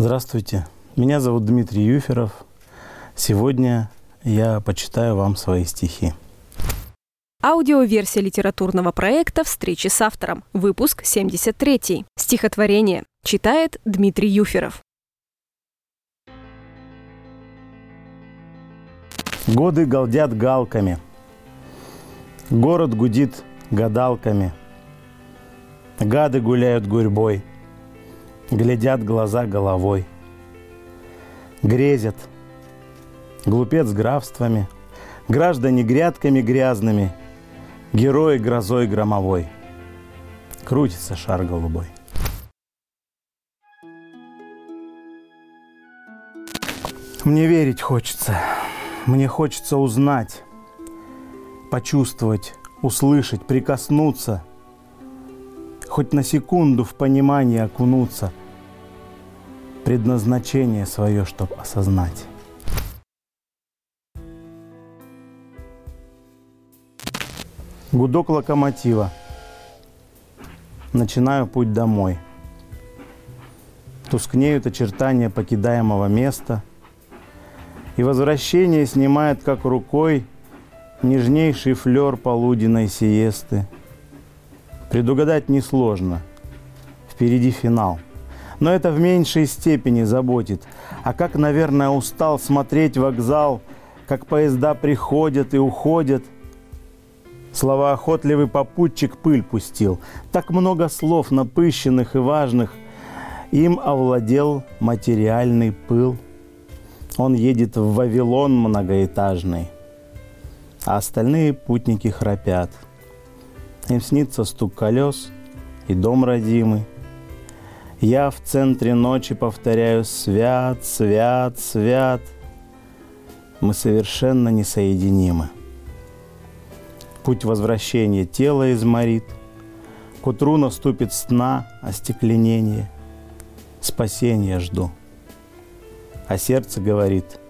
Здравствуйте, меня зовут Дмитрий Юферов. Сегодня я почитаю вам свои стихи. Аудиоверсия литературного проекта «Встречи с автором». Выпуск 73. Стихотворение. Читает Дмитрий Юферов. Годы галдят галками. Город гудит гадалками. Гады гуляют гурьбой. Глядят глаза головой. Грезят. Глупец графствами. Граждане грядками грязными. Герои грозой громовой. Крутится шар голубой. Мне верить хочется. Мне хочется узнать, почувствовать, услышать, прикоснуться, хоть на секунду в понимание окунуться, предназначение свое, чтоб осознать. Гудок локомотива. Начинаю путь домой. Тускнеют очертания покидаемого места. И возвращение снимает как рукой нежнейший флер полуденной сиесты. Предугадать несложно. Впереди финал. Но это в меньшей степени заботит. А как, наверное, устал смотреть вокзал, как поезда приходят и уходят – Слова охотливый попутчик пыль пустил. Так много слов напыщенных и важных. Им овладел материальный пыл. Он едет в Вавилон многоэтажный, а остальные путники храпят. Им снится стук колес и дом родимый. Я в центре ночи повторяю «Свят, свят, свят». Мы совершенно несоединимы. Путь возвращения тела изморит, К утру наступит сна остекленение, Спасения жду. А сердце говорит,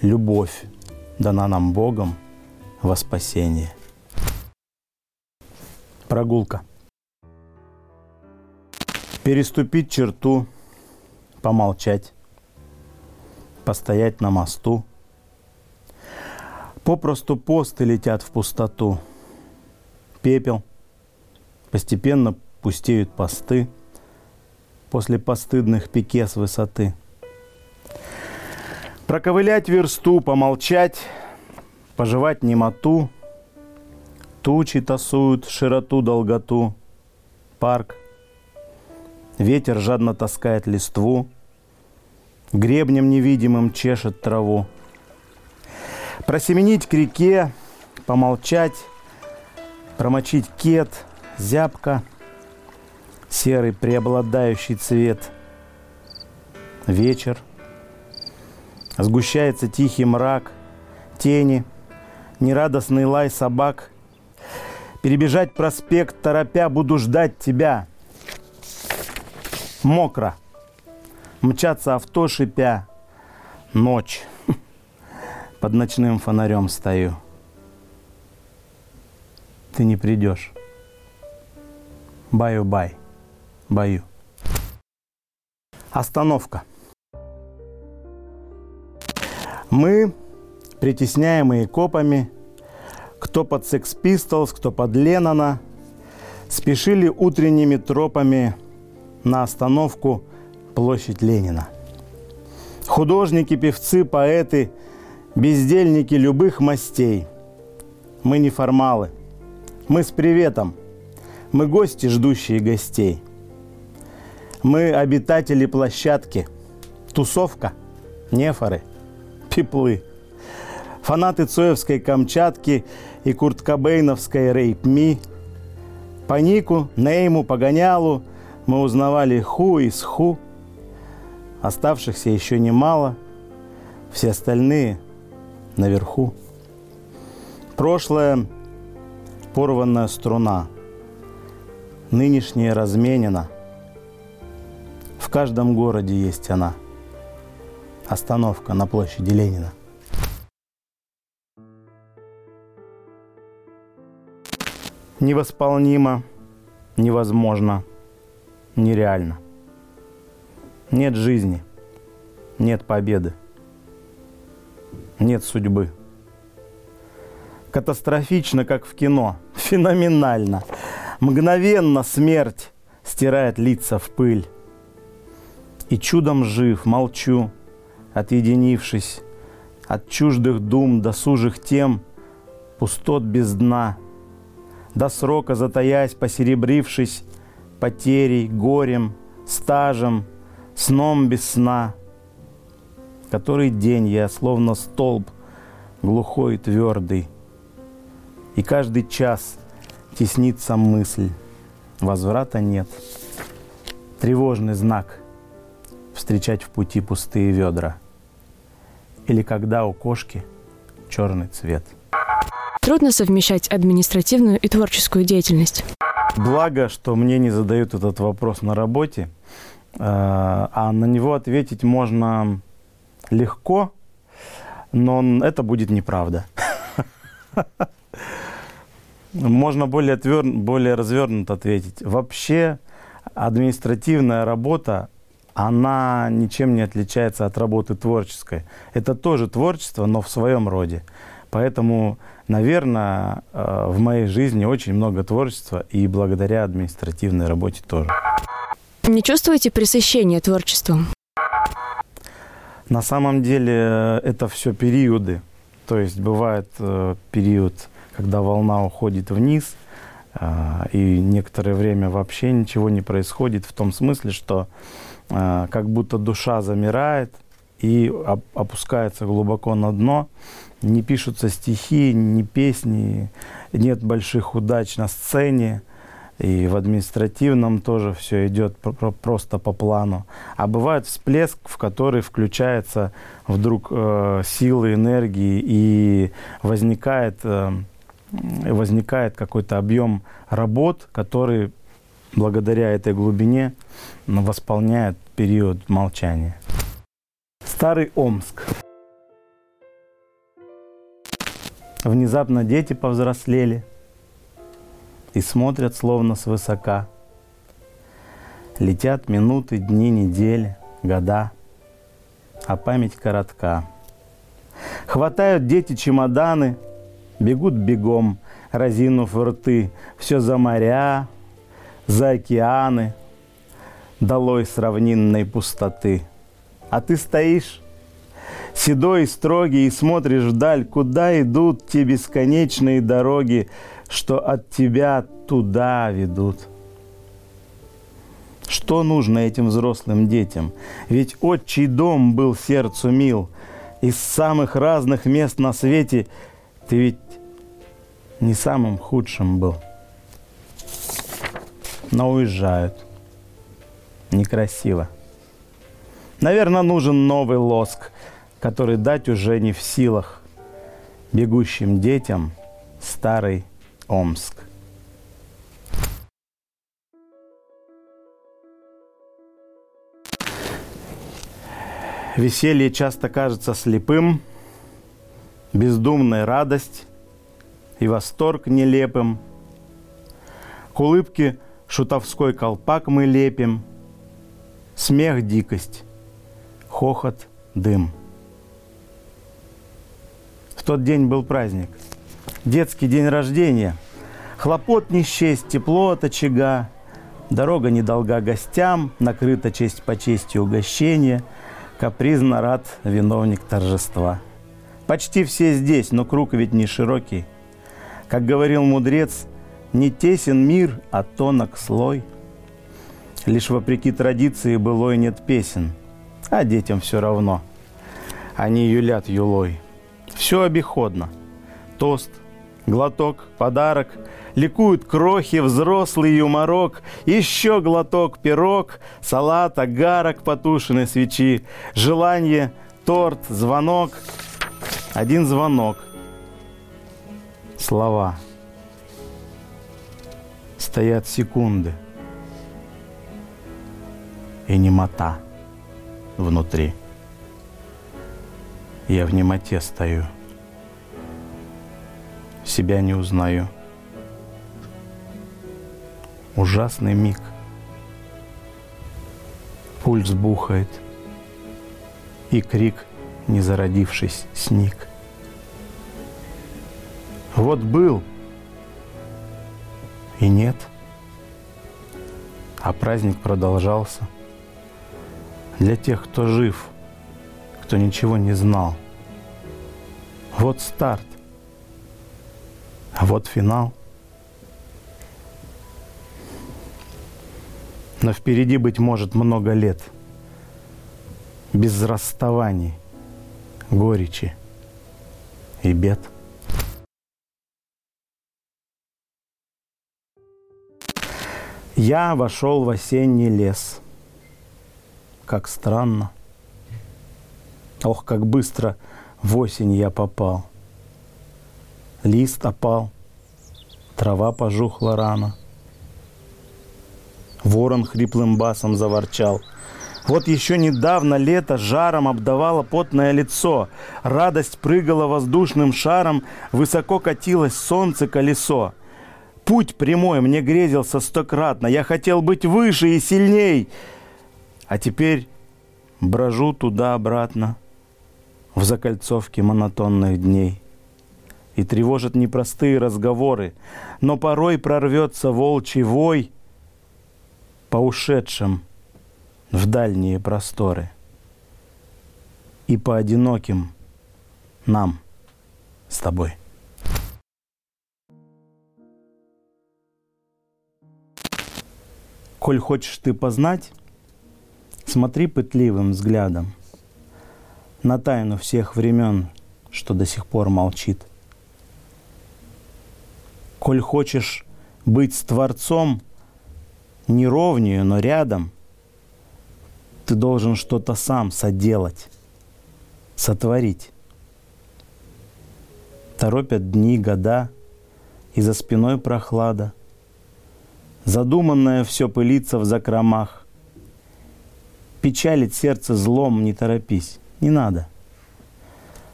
Любовь дана нам Богом во спасение. Прогулка. Переступить черту, помолчать, постоять на мосту – Попросту посты летят в пустоту. Пепел. Постепенно пустеют посты после постыдных пике с высоты. Проковылять версту, помолчать, пожевать немоту. Тучи тасуют широту, долготу. Парк. Ветер жадно таскает листву. Гребнем невидимым чешет траву просеменить к реке, помолчать, промочить кет, зябко, серый преобладающий цвет. Вечер. Сгущается тихий мрак, тени, нерадостный лай собак. Перебежать проспект, торопя, буду ждать тебя. Мокро. Мчаться авто, шипя. Ночь под ночным фонарем стою. Ты не придешь. Баю-бай. Баю. Остановка. Мы, притесняемые копами, кто под Sex Pistols, кто под Леннона, спешили утренними тропами на остановку площадь Ленина. Художники, певцы, поэты – бездельники любых мастей. Мы не формалы. Мы с приветом. Мы гости, ждущие гостей. Мы обитатели площадки. Тусовка. Нефоры. Пеплы. Фанаты Цоевской Камчатки и Курткабейновской Рейп-Ми. По Нику, Нейму, Погонялу мы узнавали ху из ху. Оставшихся еще немало. Все остальные – наверху. Прошлое – порванная струна, нынешнее разменено. В каждом городе есть она. Остановка на площади Ленина. Невосполнимо, невозможно, нереально. Нет жизни, нет победы, нет судьбы. Катастрофично, как в кино, феноменально. Мгновенно смерть стирает лица в пыль. И чудом жив, молчу, отъединившись от чуждых дум, досужих тем, пустот без дна, до срока затаясь, посеребрившись, потерей, горем, стажем, сном без сна. Который день я словно столб, глухой и твердый, и каждый час теснится мысль, возврата нет. Тревожный знак встречать в пути пустые ведра. Или когда у кошки черный цвет. Трудно совмещать административную и творческую деятельность. Благо, что мне не задают этот вопрос на работе, э, а на него ответить можно легко, но это будет неправда. Можно более, твер... более развернуто ответить. Вообще административная работа, она ничем не отличается от работы творческой. Это тоже творчество, но в своем роде. Поэтому, наверное, э, в моей жизни очень много творчества, и благодаря административной работе тоже. Не чувствуете пресыщения творчеством? На самом деле это все периоды. То есть бывает э, период, когда волна уходит вниз, э, и некоторое время вообще ничего не происходит в том смысле, что э, как будто душа замирает и оп- опускается глубоко на дно, не пишутся стихи, ни песни, нет больших удач на сцене, и в административном тоже все идет просто по плану. А бывает всплеск, в который включается вдруг э, силы, энергии, и возникает, э, возникает какой-то объем работ, который благодаря этой глубине восполняет период молчания. Старый Омск. Внезапно дети повзрослели и смотрят словно свысока. Летят минуты, дни, недели, года, а память коротка. Хватают дети чемоданы, бегут бегом, разинув рты, все за моря, за океаны, долой с равнинной пустоты. А ты стоишь седой и строгий, и смотришь вдаль, куда идут те бесконечные дороги, что от тебя туда ведут. Что нужно этим взрослым детям? Ведь отчий дом был сердцу мил. Из самых разных мест на свете ты ведь не самым худшим был. Но уезжают. Некрасиво. Наверное, нужен новый лоск, который дать уже не в силах бегущим детям старый Омск. Веселье часто кажется слепым, бездумная радость и восторг нелепым. К улыбке шутовской колпак мы лепим, смех – дикость, хохот – дым. Тот день был праздник, детский день рождения. Хлопот не счесть, тепло от очага, дорога недолга гостям, накрыта честь по чести угощения – Капризно рад виновник торжества. Почти все здесь, но круг ведь не широкий. Как говорил мудрец, не тесен мир, а тонок слой. Лишь вопреки традиции былой нет песен, а детям все равно. Они юлят юлой. Все обиходно. Тост, глоток, подарок – ликуют крохи, взрослый юморок, еще глоток, пирог, салат, агарок, потушенной свечи, желание, торт, звонок, один звонок, слова. Стоят секунды. И немота внутри. Я в немоте стою, себя не узнаю – ужасный миг. пульс бухает, и крик, не зародившись, сник. Вот был и нет, а праздник продолжался. Для тех, кто жив, кто ничего не знал. Вот старт, а вот финал. Но впереди, быть может, много лет. Без расставаний, горечи и бед. Я вошел в осенний лес. Как странно. Ох, как быстро в осень я попал. Лист опал, трава пожухла рано. Ворон хриплым басом заворчал. Вот еще недавно лето жаром обдавало потное лицо. Радость прыгала воздушным шаром, высоко катилось солнце колесо. Путь прямой мне грезился стократно. Я хотел быть выше и сильней. А теперь брожу туда-обратно в закольцовке монотонных дней. И тревожат непростые разговоры, но порой прорвется волчий вой — по ушедшим в дальние просторы и по одиноким нам с тобой. Коль хочешь ты познать, смотри пытливым взглядом на тайну всех времен, что до сих пор молчит. Коль хочешь быть с Творцом – не ровнее, но рядом, ты должен что-то сам соделать, сотворить. Торопят дни, года, и за спиной прохлада. Задуманное все пылится в закромах. Печалит сердце злом, не торопись, не надо.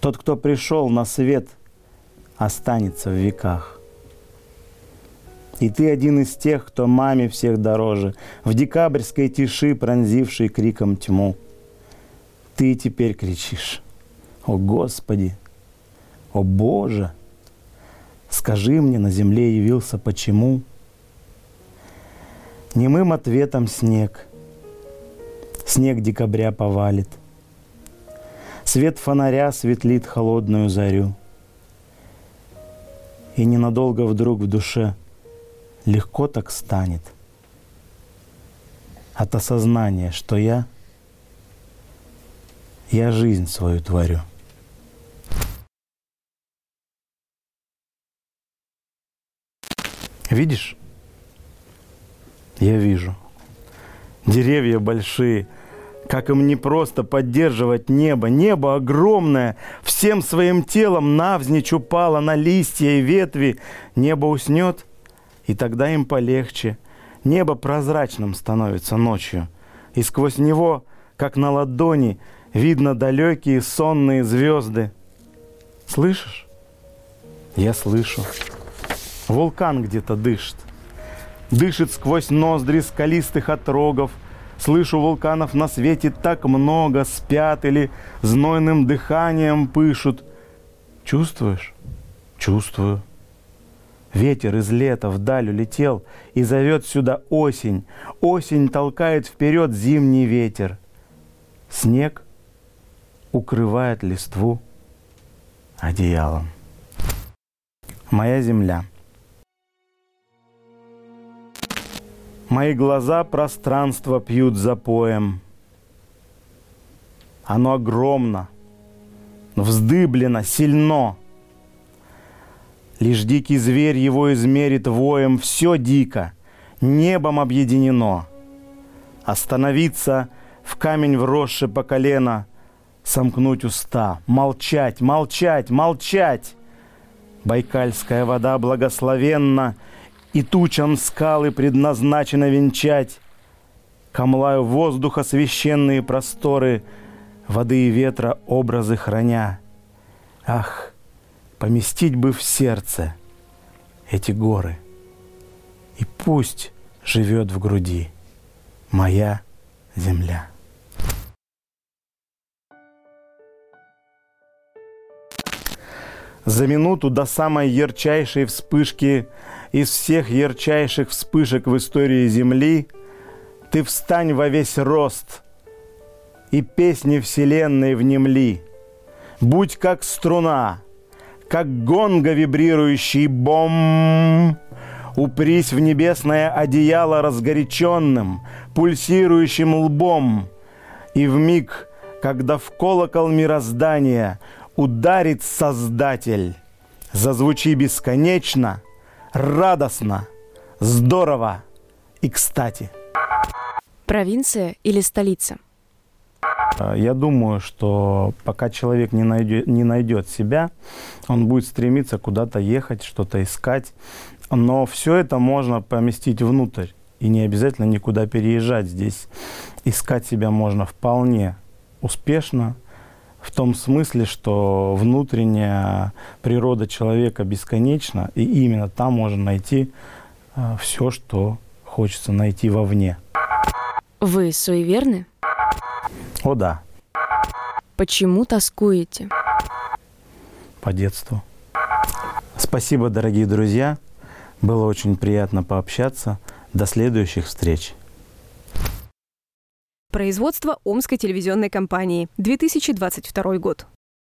Тот, кто пришел на свет, останется в веках. И ты один из тех, кто маме всех дороже, в декабрьской тиши, пронзившей криком тьму. Ты теперь кричишь, о Господи, о Боже, скажи мне, на земле явился почему? Немым ответом снег, снег декабря повалит, Свет фонаря светлит холодную зарю. И ненадолго вдруг в душе – легко так станет от осознания, что я, я жизнь свою творю. Видишь? Я вижу. Деревья большие, как им не просто поддерживать небо. Небо огромное, всем своим телом навзничь упало на листья и ветви. Небо уснет, и тогда им полегче. Небо прозрачным становится ночью, и сквозь него, как на ладони, видно далекие сонные звезды. Слышишь? Я слышу. Вулкан где-то дышит. Дышит сквозь ноздри скалистых отрогов. Слышу вулканов на свете так много, спят или знойным дыханием пышут. Чувствуешь? Чувствую. Ветер из лета вдаль улетел и зовет сюда осень. Осень толкает вперед зимний ветер. Снег укрывает листву одеялом. Моя земля. Мои глаза пространство пьют запоем. Оно огромно, вздыблено, сильно – Лишь дикий зверь его измерит воем, все дико, небом объединено. Остановиться в камень вросший по колено, сомкнуть уста, молчать, молчать, молчать. Байкальская вода благословенна, и тучам скалы предназначено венчать, Камлаю воздуха священные просторы, Воды и ветра образы храня. Ах, поместить бы в сердце эти горы, И пусть живет в груди моя земля. За минуту до самой ярчайшей вспышки – из всех ярчайших вспышек в истории Земли ты встань во весь рост и песни Вселенной внемли. Будь как струна, как гонга вибрирующий бом, Упрись в небесное одеяло разгоряченным, пульсирующим лбом, И в миг, когда в колокол мироздания ударит Создатель, зазвучи бесконечно, радостно, здорово и кстати. Провинция или столица? А, я думаю, что пока человек не найдет, не найдет себя, он будет стремиться куда-то ехать, что-то искать. Но все это можно поместить внутрь. И не обязательно никуда переезжать. Здесь искать себя можно вполне успешно, в том смысле, что внутренняя природа человека бесконечна, и именно там можно найти а, все, что хочется найти вовне. Вы суеверны? О да. Почему тоскуете? По детству. Спасибо, дорогие друзья. Было очень приятно пообщаться. До следующих встреч. Производство Омской телевизионной компании. 2022 год.